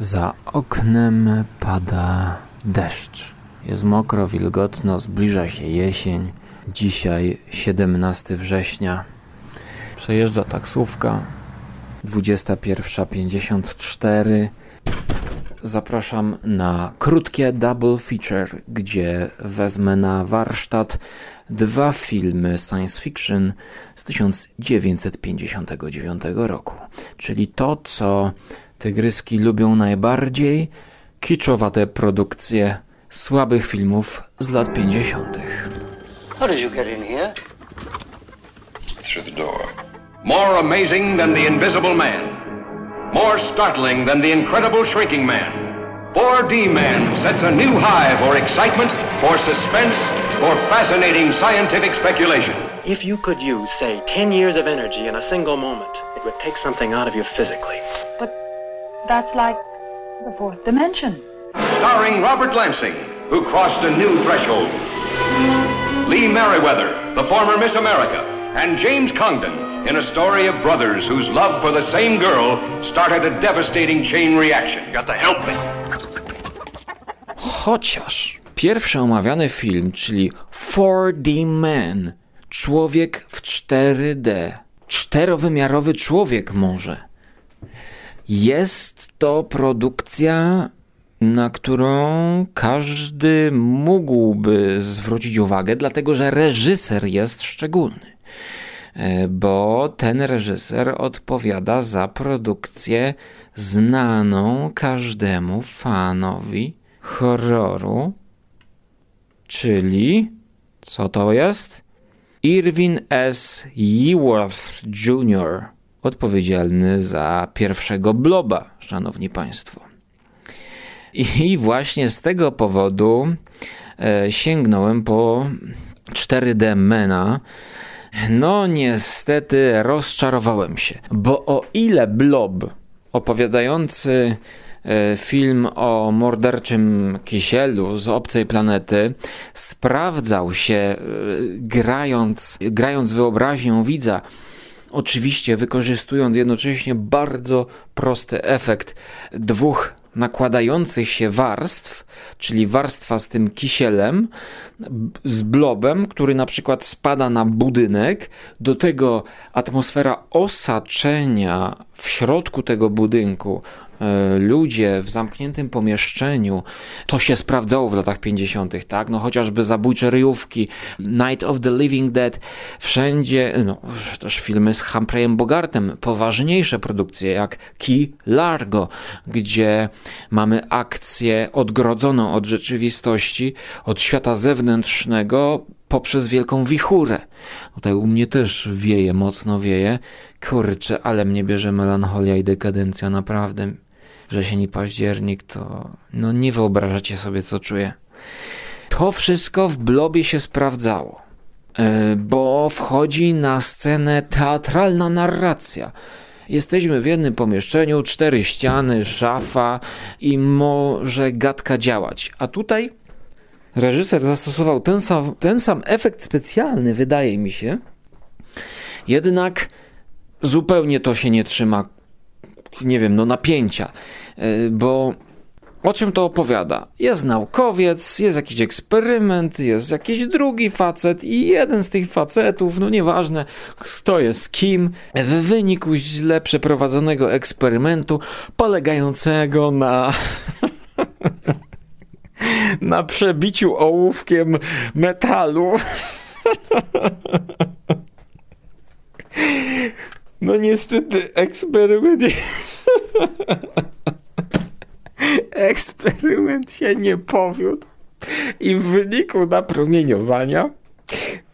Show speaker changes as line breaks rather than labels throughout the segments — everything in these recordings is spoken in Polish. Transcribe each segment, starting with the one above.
Za oknem pada deszcz. Jest mokro, wilgotno, zbliża się jesień. Dzisiaj 17 września. Przejeżdża taksówka. 21.54. Zapraszam na krótkie double feature, gdzie wezmę na warsztat dwa filmy science fiction z 1959 roku. Czyli to, co tygryski lubią najbardziej, kiczowate produkcje słabych filmów z lat 50. How did you get in here?
Through the door. More amazing than the invisible man. More startling than the incredible shrinking man. 4D Man sets a new high for excitement, for suspense, for fascinating scientific speculation.
If you could use, say, 10 years of energy in a single moment, it would take something out of you physically.
But that's like the fourth dimension.
Starring Robert Lansing, who crossed a new threshold. Lee Merriweather, the former Miss America, and James Congdon in a story of brothers whose love for the same girl started a devastating chain reaction. Got to help me.
Chociaż pierwszy omawiany film, czyli 4D Man, człowiek w 4D, czterowymiarowy człowiek może, jest to produkcja na którą każdy mógłby zwrócić uwagę, dlatego że reżyser jest szczególny. E, bo ten reżyser odpowiada za produkcję znaną każdemu fanowi horroru, czyli co to jest? Irwin S. Yeworth Jr., odpowiedzialny za pierwszego bloba, szanowni państwo. I właśnie z tego powodu e, sięgnąłem po 4D Mena. No niestety rozczarowałem się, bo o ile Blob opowiadający e, film o morderczym kisielu z obcej planety sprawdzał się e, grając, grając wyobraźnią widza, oczywiście wykorzystując jednocześnie bardzo prosty efekt dwóch nakładających się warstw, czyli warstwa z tym kisielem, z blobem, który na przykład spada na budynek, do tego atmosfera osaczenia w środku tego budynku, E, ludzie w zamkniętym pomieszczeniu. To się sprawdzało w latach 50., tak? No chociażby zabójcze ryjówki, Night of the Living Dead, wszędzie, no też filmy z Humphreyem Bogartem, poważniejsze produkcje jak Key Largo, gdzie mamy akcję odgrodzoną od rzeczywistości, od świata zewnętrznego poprzez wielką wichurę. Tutaj u mnie też wieje, mocno wieje. Kurczę, ale mnie bierze melancholia i dekadencja, naprawdę wrzesień i październik, to no nie wyobrażacie sobie, co czuję. To wszystko w blobie się sprawdzało, e, bo wchodzi na scenę teatralna narracja. Jesteśmy w jednym pomieszczeniu, cztery ściany, szafa i może gadka działać. A tutaj reżyser zastosował ten sam, ten sam efekt specjalny, wydaje mi się. Jednak zupełnie to się nie trzyma nie wiem, no napięcia, e, bo o czym to opowiada? Jest naukowiec, jest jakiś eksperyment, jest jakiś drugi facet i jeden z tych facetów, no nieważne kto jest kim, w wyniku źle przeprowadzonego eksperymentu polegającego na na przebiciu ołówkiem metalu. No niestety eksperyment... eksperyment się nie powiódł i w wyniku napromieniowania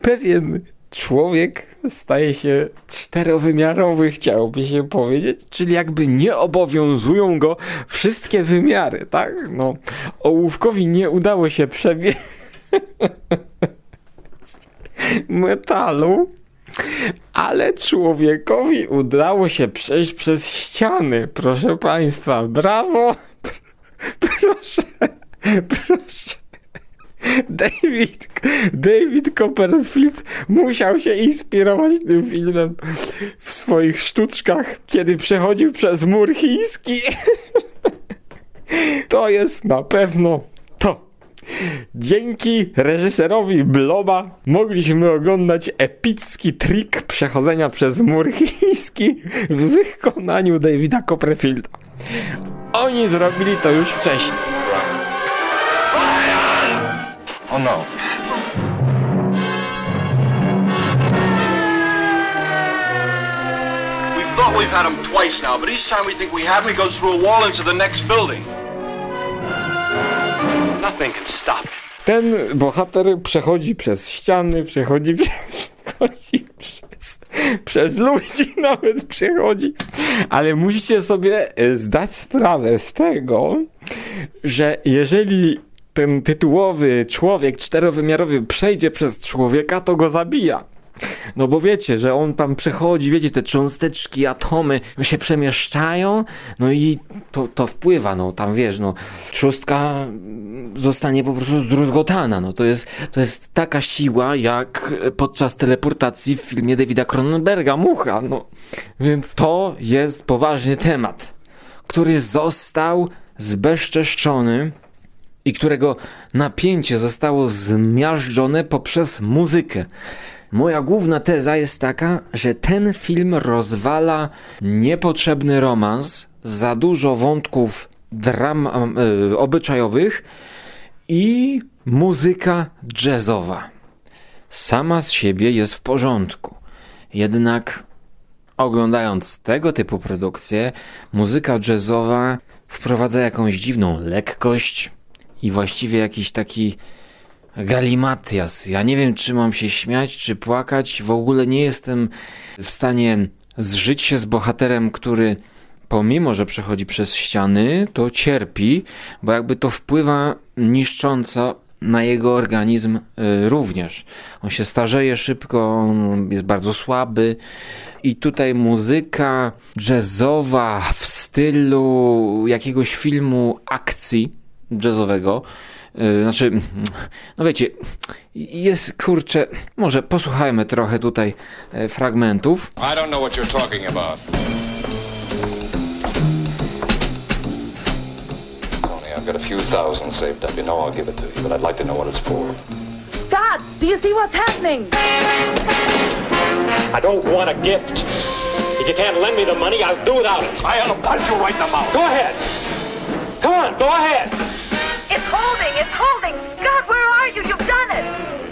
pewien człowiek staje się czterowymiarowy, chciałoby się powiedzieć, czyli jakby nie obowiązują go wszystkie wymiary, tak? No, ołówkowi nie udało się przebiec metalu ale człowiekowi udało się przejść przez ściany, proszę państwa. Brawo! Proszę, proszę. David, David Copperfield musiał się inspirować tym filmem w swoich sztuczkach, kiedy przechodził przez mur chiński. to jest na pewno to. Dzięki reżyserowi Bloba mogliśmy oglądać epicki trik przechodzenia przez mur chiński w wykonaniu Davida Copperfielda. Oni zrobili to już wcześniej.
Oh no.
We've thought we've had him twice now, but each time we think we have him, he goes through a wall into the next building. Nothing can stop him.
Ten bohater przechodzi przez ściany, przechodzi, przechodzi przez, przez ludzi, nawet przechodzi. Ale musicie sobie e, zdać sprawę z tego, że jeżeli ten tytułowy człowiek czterowymiarowy przejdzie przez człowieka, to go zabija. No bo wiecie, że on tam przechodzi, wiecie, te cząsteczki, atomy się przemieszczają, no i to, to wpływa, no tam wiesz, no trzustka zostanie po prostu zdruzgotana, no to jest, to jest taka siła, jak podczas teleportacji w filmie Davida Cronenberga, Mucha, no. Więc to jest poważny temat, który został zbezczeszczony i którego napięcie zostało zmiażdżone poprzez muzykę. Moja główna teza jest taka, że ten film rozwala niepotrzebny romans, za dużo wątków dram e, obyczajowych i muzyka jazzowa. Sama z siebie jest w porządku. Jednak oglądając tego typu produkcje, muzyka jazzowa wprowadza jakąś dziwną lekkość i właściwie jakiś taki galimatias. Ja nie wiem, czy mam się śmiać, czy płakać. W ogóle nie jestem w stanie zżyć się z bohaterem, który pomimo, że przechodzi przez ściany, to cierpi, bo jakby to wpływa niszcząco na jego organizm y, również. On się starzeje szybko, on jest bardzo słaby i tutaj muzyka jazzowa w stylu jakiegoś filmu akcji jazzowego Yy, znaczy, no wiecie, jest kurczę, może posłuchajmy trochę tutaj e, fragmentów.
I don't know what you're talking about. Tony, I've got a few thousand saved up. You know I'll give it to you, but I'd like to know what it's for.
Scott, do you see what's happening?
I don't want a gift. If you can't lend me the money, I'll do without it. I ought to punch you right in the mouth. Go ahead. Come on, go ahead.
It's holding, it's holding. Scott, where are you? You've done it.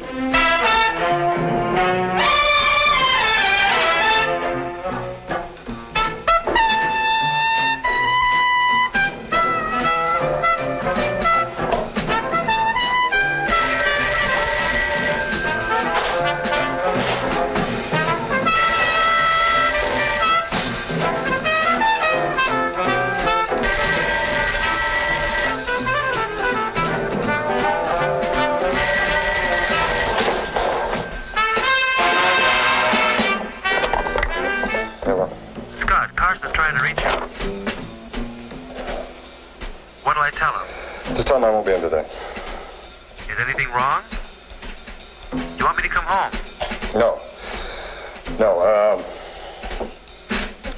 No, um...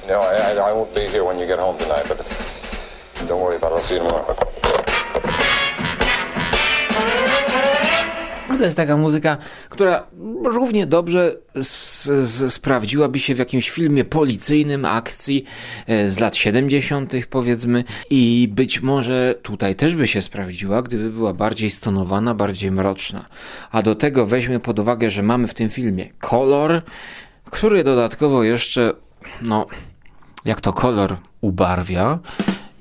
No, I, I, won't be here when you get home tonight, but don't worry about it. I'll see you tomorrow.
No to jest taka muzyka, która równie dobrze sprawdziłaby się w jakimś filmie policyjnym akcji e, z lat 70., powiedzmy, i być może tutaj też by się sprawdziła, gdyby była bardziej stonowana, bardziej mroczna. A do tego weźmy pod uwagę, że mamy w tym filmie kolor, który dodatkowo jeszcze, no, jak to kolor ubarwia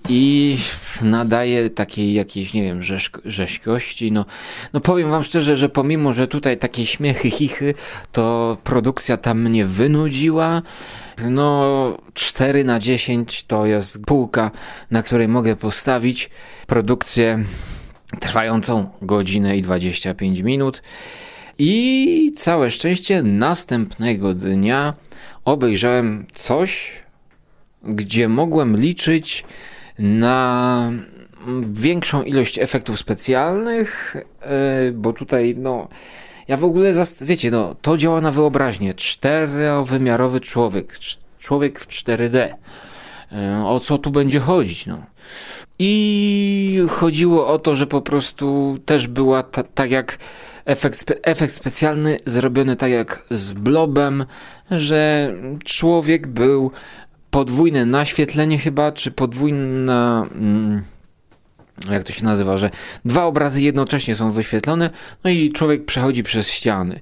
i nadaje takiej jakiejś, nie wiem, rzeź- rzeźkości. No, no powiem wam szczerze, że pomimo, że tutaj takie śmiechy, chichy, to produkcja tam mnie wynudziła. No, 4 na 10 to jest półka, na której mogę postawić produkcję trwającą godzinę i 25 minut. I całe szczęście następnego dnia obejrzałem coś, gdzie mogłem liczyć na większą ilość efektów specjalnych, e, bo tutaj, no, ja w ogóle, wiecie, no, to działa na wyobraźnię. Czterowymiarowy człowiek, cz- człowiek w 4D. E, O co tu będzie chodzić, no? I chodziło o to, że po prostu też była ta, tak jak efekt, spe, efekt specjalny zrobiony tak jak z blobem, że człowiek był podwójne naświetlenie chyba, czy podwójna... Mm, jak to się nazywa, że dwa obrazy jednocześnie są wyświetlone, no i człowiek przechodzi przez ściany.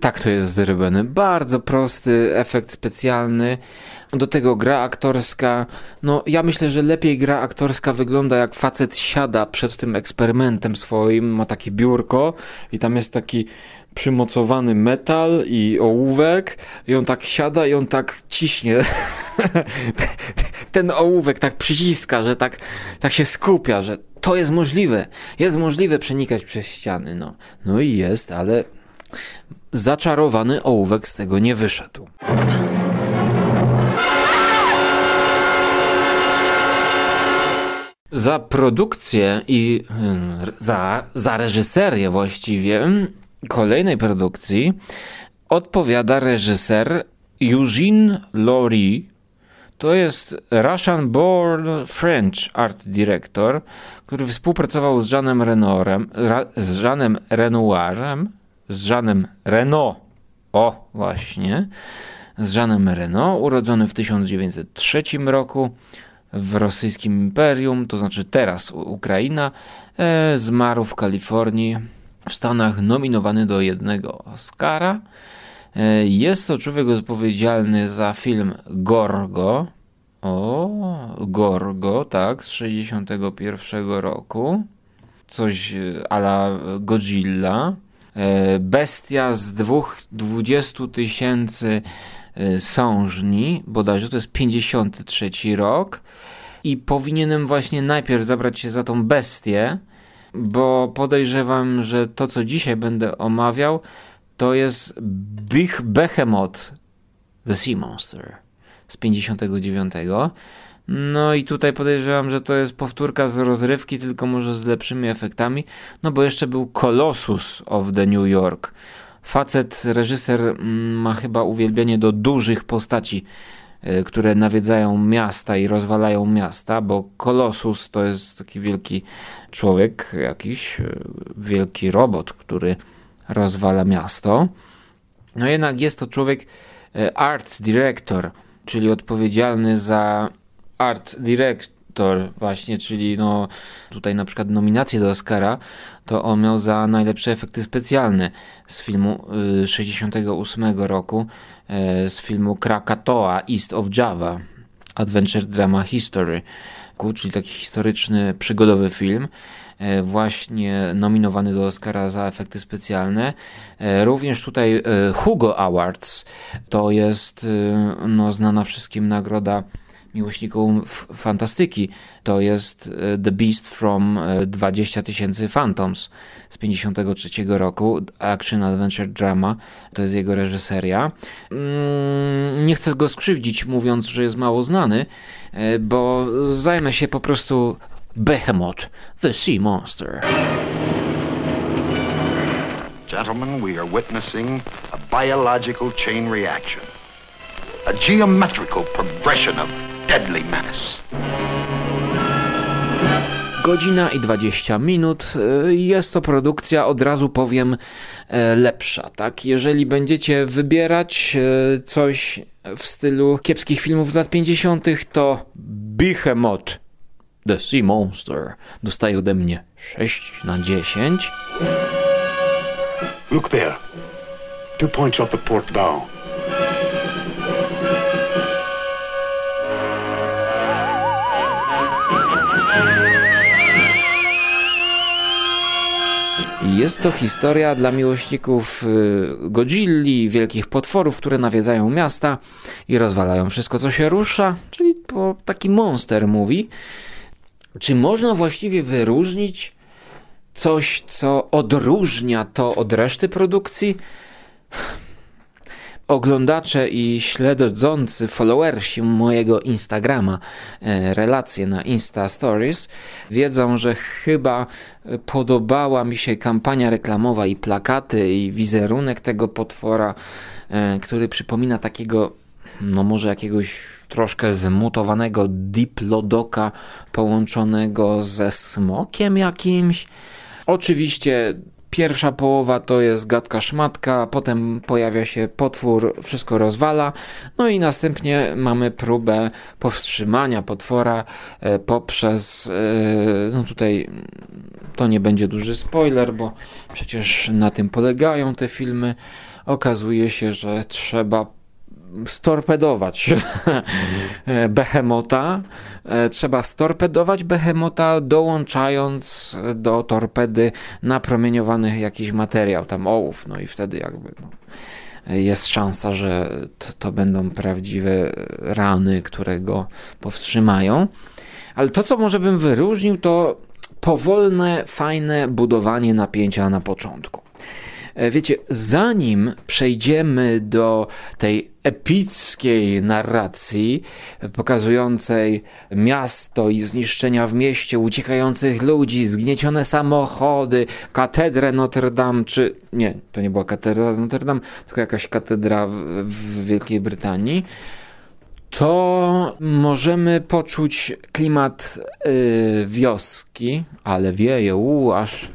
Tak to jest zrobione. Bardzo prosty efekt specjalny. Do tego gra aktorska. No, ja myślę, że lepiej gra aktorska wygląda jak facet siada przed tym eksperymentem swoim, ma takie biurko i tam jest taki przymocowany metal i ołówek i on tak siada i on tak ciśnie ten ołówek tak przyciska, że tak, tak się skupia, że to jest możliwe. Jest możliwe przenikać przez ściany. No, no i jest, ale zaczarowany ołówek z tego nie wyszedł. Za produkcję i hmm, za, za reżyserię właściwie kolejnej produkcji odpowiada reżyser Eugene Laurie. To jest Russian born French art director, który współpracował z Jeanem Renorem, z Jeanem Renoirem, z Jeanem Renault. O, właśnie. Z Jeanem Renault, urodzony w 1903 roku w rosyjskim imperium, to znaczy teraz Ukraina, e, zmarł w Kalifornii, w Stanach nominowany do jednego Oscara. E, jest to człowiek odpowiedzialny za film Gorgo. O, Gorgo, tak, z 61 roku. Coś e, ala Godzilla. E, bestia z dwóch, 20 tysięcy sążni, bodajże to jest 53 rok. I powinienem właśnie najpierw zabrać się za tą bestię, bo podejrzewam, że to, co dzisiaj będę omawiał, to jest Big Behemoth The Sea Monster z 59. No i tutaj podejrzewam, że to jest powtórka z rozrywki, tylko może z lepszymi efektami, no bo jeszcze był Colossus of the New York. Facet, reżyser mm, ma chyba uwielbienie do dużych postaci, które nawiedzają miasta i rozwalają miasta, bo Colossus to jest taki wielki człowiek, jakiś e, wielki robot, który rozwala miasto. No jednak jest to człowiek e, art director, czyli odpowiedzialny za art director właśnie, czyli no tutaj na przykład nominację do Oscara to on miał za najlepsze efekty specjalne z filmu 68 e, roku, z filmu Krakatoa East of Java Adventure Drama History czyli taki historyczny, przygodowy film, e, właśnie nominowany do Oscara za efekty specjalne. E, również tutaj Hugo Awards to jest no, znana wszystkim nagroda miłośnikom fantastyki. To jest The Beast from 20 tysięcy Phantoms z 53 roku, Action Adventure Drama, to jest jego reżyseria. Mm, nie chcę go skrzywdzić mówiąc, że jest mało znany, e, bo zajmę się po prostu Behemoth, the Sea Monster.
Gentlemen, we are witnessing a biological chain reaction. A geometrical progression of deadly menace
godzina i 20 minut. Y, jest to produkcja, od razu powiem, e, lepsza. Tak, jeżeli będziecie wybierać e, coś w stylu kiepskich filmów z lat 50., to Behemoth The Sea Monster dostaje ode mnie 6 na 10.
Look there. Two points off the port bow.
Jest to historia dla miłośników y, Godzilli, wielkich potworów, które nawiedzają miasta i rozwalają wszystko, co się rusza, czyli taki monster mówi. Czy można właściwie wyróżnić coś, co odróżnia to od reszty produkcji? Oglądacze i śledzący followersi mojego Instagrama, e, relacje na Insta Stories, wiedzą, że chyba podobała mi się kampania reklamowa i plakaty i wizerunek tego potwora, e, który przypomina takiego, no może jakiegoś troszkę zmutowanego diplodoka połączonego ze smokiem jakimś. Oczywiście Pierwsza połowa to jest gadka szmatka, potem pojawia się potwór, wszystko rozwala, no i następnie mamy próbę powstrzymania potwora e, poprzez, e, no tutaj to nie będzie duży spoiler, bo przecież na tym polegają te filmy. Okazuje się, że trzeba storpedować Behemota. E, trzeba storpedować Behemota, dołączając do torpedy napromieniowany jakiś materiał, tam ołów, no i wtedy jakby no, jest szansa, że to, to będą prawdziwe rany, które go powstrzymają. Ale to, co może bym wyróżnił, to powolne, fajne budowanie napięcia na początku. E, wiecie, zanim przejdziemy do tej epickiej narracji pokazującej miasto i zniszczenia w mieście, uciekających ludzi, zgniecione samochody, katedrę Notre Dame, czy nie, to nie była katedra Notre Dame, tylko jakaś katedra w, w Wielkiej Brytanii to możemy poczuć klimat yy, wioski, ale wieje, u, aż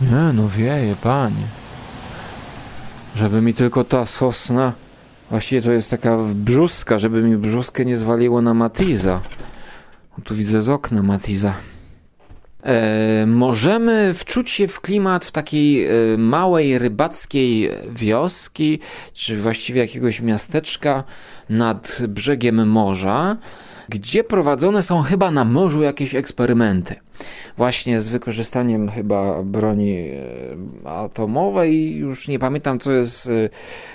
nie, no wieje, panie. Żeby mi tylko ta sosna... Właściwie to jest taka brzuska, żeby mi brzuskę nie zwaliło na Matiza. Tu widzę z okna Matiza. E, możemy wczuć się w klimat w takiej e, małej rybackiej wioski, czy właściwie jakiegoś miasteczka nad brzegiem morza, gdzie prowadzone są chyba na morzu jakieś eksperymenty. Właśnie z wykorzystaniem chyba broni e, atomowej. Już nie pamiętam, co jest e,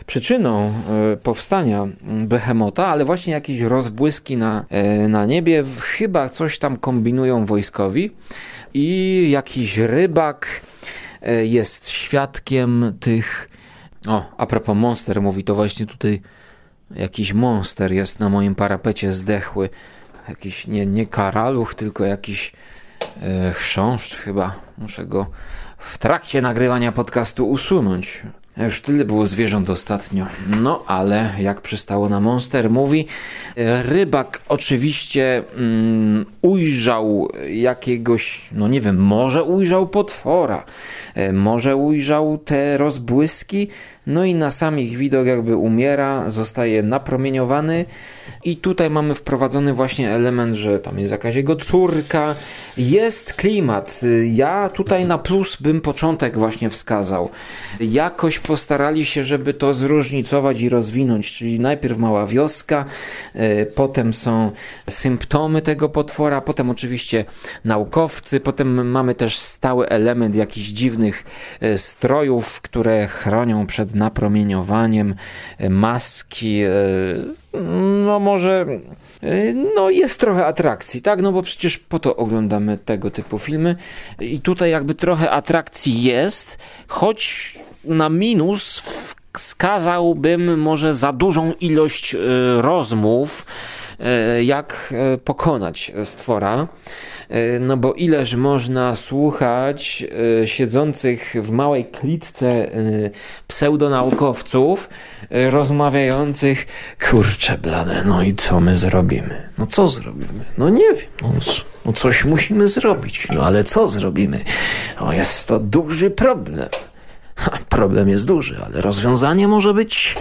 przyczyną e, powstania Behemota, ale właśnie jakieś rozbłyski na, na niebie. Chyba coś tam kombinują wojskowi. I jakiś rybak jest świadkiem tych. O, a propos monster, mówi to właśnie tutaj Jakiś monster jest na moim parapecie zdechły. Jakiś nie, nie karaluch, tylko jakiś e, chrząszcz chyba. Muszę go w trakcie nagrywania podcastu usunąć. Już tyle było zwierząt ostatnio. No ale jak przystało na Monster mówi, e, rybak oczywiście mm, ujrzał jakiegoś, no nie wiem, może ujrzał potwora, e, może ujrzał te rozbłyski, no i na sam ich widok jakby umiera, zostaje napromieniowany i tutaj mamy wprowadzony właśnie element, że tam jest jakaś jego córka, jest klimat. Ja tutaj na plus bym początek właśnie wskazał. Jakoś postarali się, żeby to zróżnicować i rozwinąć, czyli najpierw mała wioska, e, potem są symptomy tego potwora, potem oczywiście naukowcy, potem mamy też stały element jakichś dziwnych e, strojów, które chronią przed napromieniowaniem, e, maski, no może no jest trochę atrakcji, tak? No bo przecież po to oglądamy tego typu filmy i tutaj jakby trochę atrakcji jest, choć na minus wskazałbym może za dużą ilość e, rozmów, e, jak e, pokonać stwora. E, no bo ileż można słuchać e, siedzących w małej klitce e, pseudonaukowców rozmawiających kurcze blane, no i co my zrobimy? No co zrobimy? No nie wiem. No, no coś musimy zrobić. No ale co zrobimy? O, jest to duży problem. Problem jest duży, ale rozwiązanie może być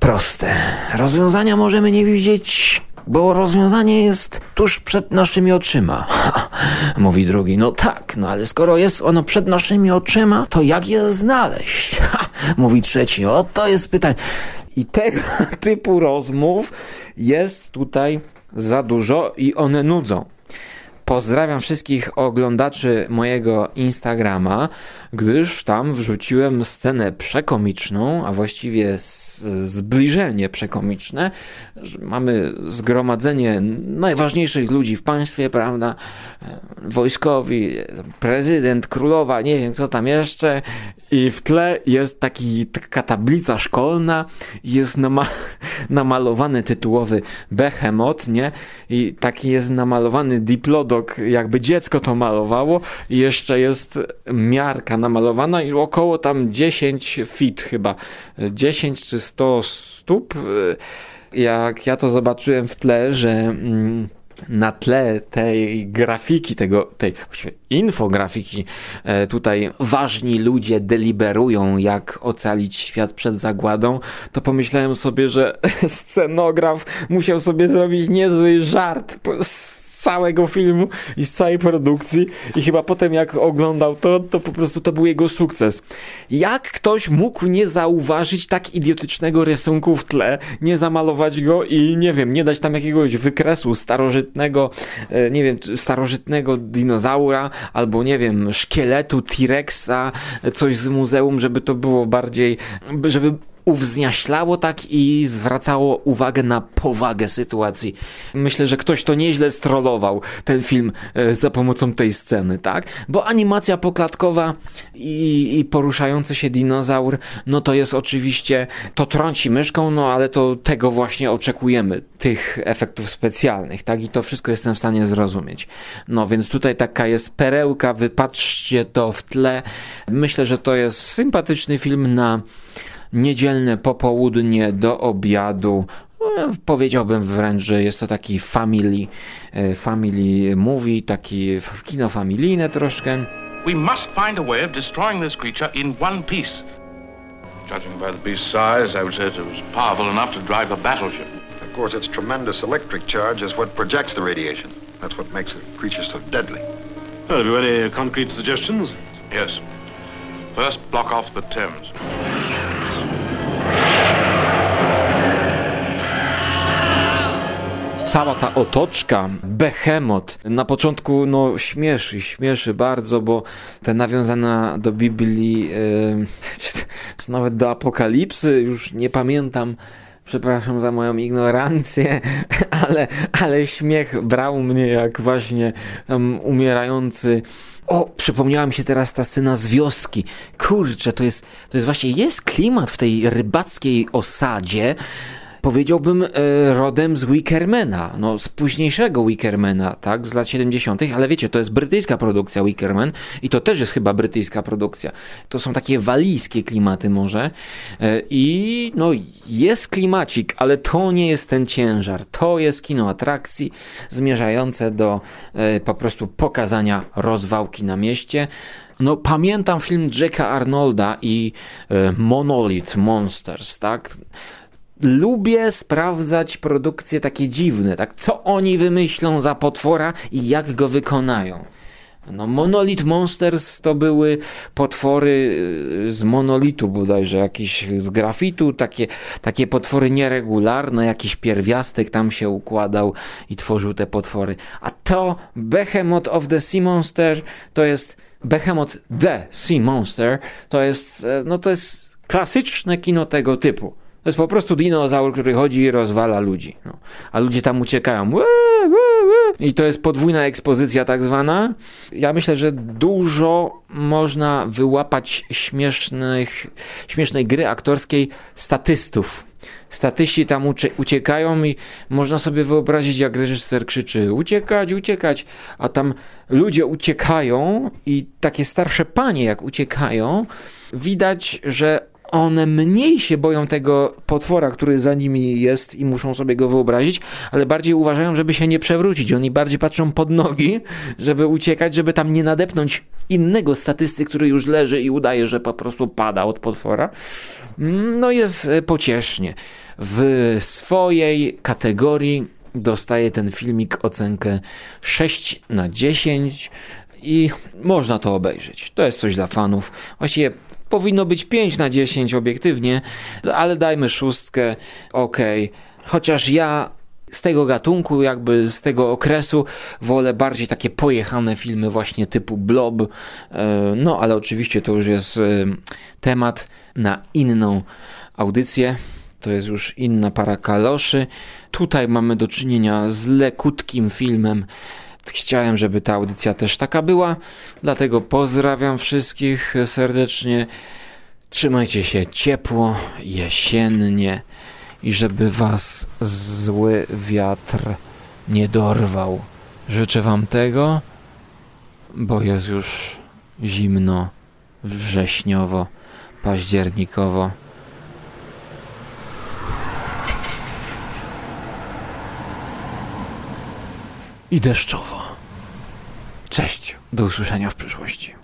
proste. Rozwiązania możemy nie widzieć bo rozwiązanie jest tuż przed naszymi oczyma. mówi drugi, no tak, no ale skoro jest ono przed naszymi oczyma, to jak je znaleźć? mówi trzeci, o to jest pytanie. I tego typu rozmów jest tutaj za dużo i one nudzą. Pozdrawiam wszystkich oglądaczy mojego Instagrama, gdyż tam wrzuciłem scenę przekomiczną, a właściwie zbliżenie przekomiczne. Mamy zgromadzenie najważniejszych ludzi w państwie, prawda? Wojskowi, prezydent, królowa, nie wiem kto tam jeszcze. I w tle jest taki, taka tablica szkolna, jest nama namalowany tytułowy Behemoth, nie? I taki jest namalowany diplodok, jakby dziecko to malowało. I jeszcze jest miarka namalowana i około tam 10 feet chyba. 10 czy 100 stóp. Jak ja to zobaczyłem w tle, że mm, na tle tej grafiki, tego, tej infografiki, e, tutaj ważni ludzie deliberują, jak ocalić świat przed zagładą, to pomyślałem sobie, że scenograf musiał sobie zrobić niezły żart całego filmu i z całej produkcji i chyba potem jak oglądał to, to po prostu to był jego sukces. Jak ktoś mógł nie zauważyć tak idiotycznego rysunku w tle, nie zamalować go i nie wiem, nie dać tam jakiegoś wykresu starożytnego, e, nie wiem, starożytnego dinozaura albo nie wiem, szkieletu T-Rexa, coś z muzeum, żeby to było bardziej, żeby uwzniaślało tak i zwracało uwagę na powagę sytuacji. Myślę, że ktoś to nieźle strollował ten film e, za pomocą tej sceny, tak? Bo animacja poklatkowa i, i poruszający się dinozaur, no to jest oczywiście, to trąci myszką, no ale to tego właśnie oczekujemy, tych efektów specjalnych, tak? I to wszystko jestem w stanie zrozumieć. No więc tutaj taka jest perełka, wypatrzcie to w tle. Myślę, że to jest sympatyczny film na niedzielne popołudnie do obiadu. No, powiedziałbym wręcz, że jest to taki family, e, family movie, taki kino familijne troszkę.
We must find a way of destroying this creature in one piece. Judging by the beast's size, I would say it was powerful enough to drive a battleship.
Of course, its tremendous electric charge is what projects the radiation. That's what makes the creature so deadly.
Well, have you any concrete suggestions?
Yes. First, block off the Thames.
Cała ta otoczka, behemot, na początku no śmieszy, śmieszy bardzo, bo te nawiązana do Biblii, yy, czy nawet do Apokalipsy, już nie pamiętam, przepraszam za moją ignorancję, ale, ale śmiech brał mnie jak właśnie tam umierający o, przypomniała mi się teraz ta scena z wioski. Kurczę, to jest, to jest właśnie, jest klimat w tej rybackiej osadzie, powiedziałbym, e, rodem z Wickermana, no z późniejszego Wickermana, tak, z lat 70., ale wiecie, to jest brytyjska produkcja Wickerman i to też jest chyba brytyjska produkcja. To są takie walijskie klimaty może e, i no jest klimacik, ale to nie jest ten ciężar. To jest kino atrakcji zmierzające do e, po prostu pokazania rozwałki na mieście. No, pamiętam film Jacka Arnolda i Monolith Monsters, tak? Lubię sprawdzać produkcje takie dziwne, tak? Co oni wymyślą za potwora i jak go wykonają. No, Monolith Monsters to były potwory y, z monolitu bodajże, jakieś z grafitu, takie, takie potwory nieregularne, jakiś pierwiastek tam się układał i tworzył te potwory. A to Behemoth of the Sea Monster to jest Behemoth the Sea Monster to jest, e, no to jest klasyczne kino tego typu. To jest po prostu dinozaur, który chodzi i rozwala ludzi. No. A ludzie tam uciekają. I to jest podwójna ekspozycja tak zwana. Ja myślę, że dużo można wyłapać śmiesznych, śmiesznej gry aktorskiej statystów. Statyści tam uciekają i można sobie wyobrazić, jak reżyser krzyczy uciekać, uciekać, a tam ludzie uciekają i takie starsze panie jak uciekają, widać, że one mniej się boją tego potwora, który za nimi jest i muszą sobie go wyobrazić, ale bardziej uważają, żeby się nie przewrócić. Oni bardziej patrzą pod nogi, żeby uciekać, żeby tam nie nadepnąć innego statysty, który już leży i udaje, że po prostu pada od potwora. No jest e, pociesznie. W swojej kategorii dostaje ten filmik ocenkę 6 na 10 i można to obejrzeć. To jest coś dla fanów. Właściwie powinno być 5 na 10 obiektywnie, ale dajmy szóstkę, ok. Chociaż ja z tego gatunku, jakby z tego okresu, wolę bardziej takie pojechane filmy właśnie typu Blob. E, no, ale oczywiście to już jest e, temat na inną audycję. To jest już inna para kaloszy. Tutaj mamy do czynienia z lekutkim filmem Chciałem, żeby ta audycja też taka była, dlatego pozdrawiam wszystkich serdecznie. Trzymajcie się ciepło, jesiennie i żeby was zły wiatr nie dorwał. Życzę wam tego, bo jest już zimno, wrześniowo, październikowo. I deszczowo. Cześć, do usłyszenia w przyszłości.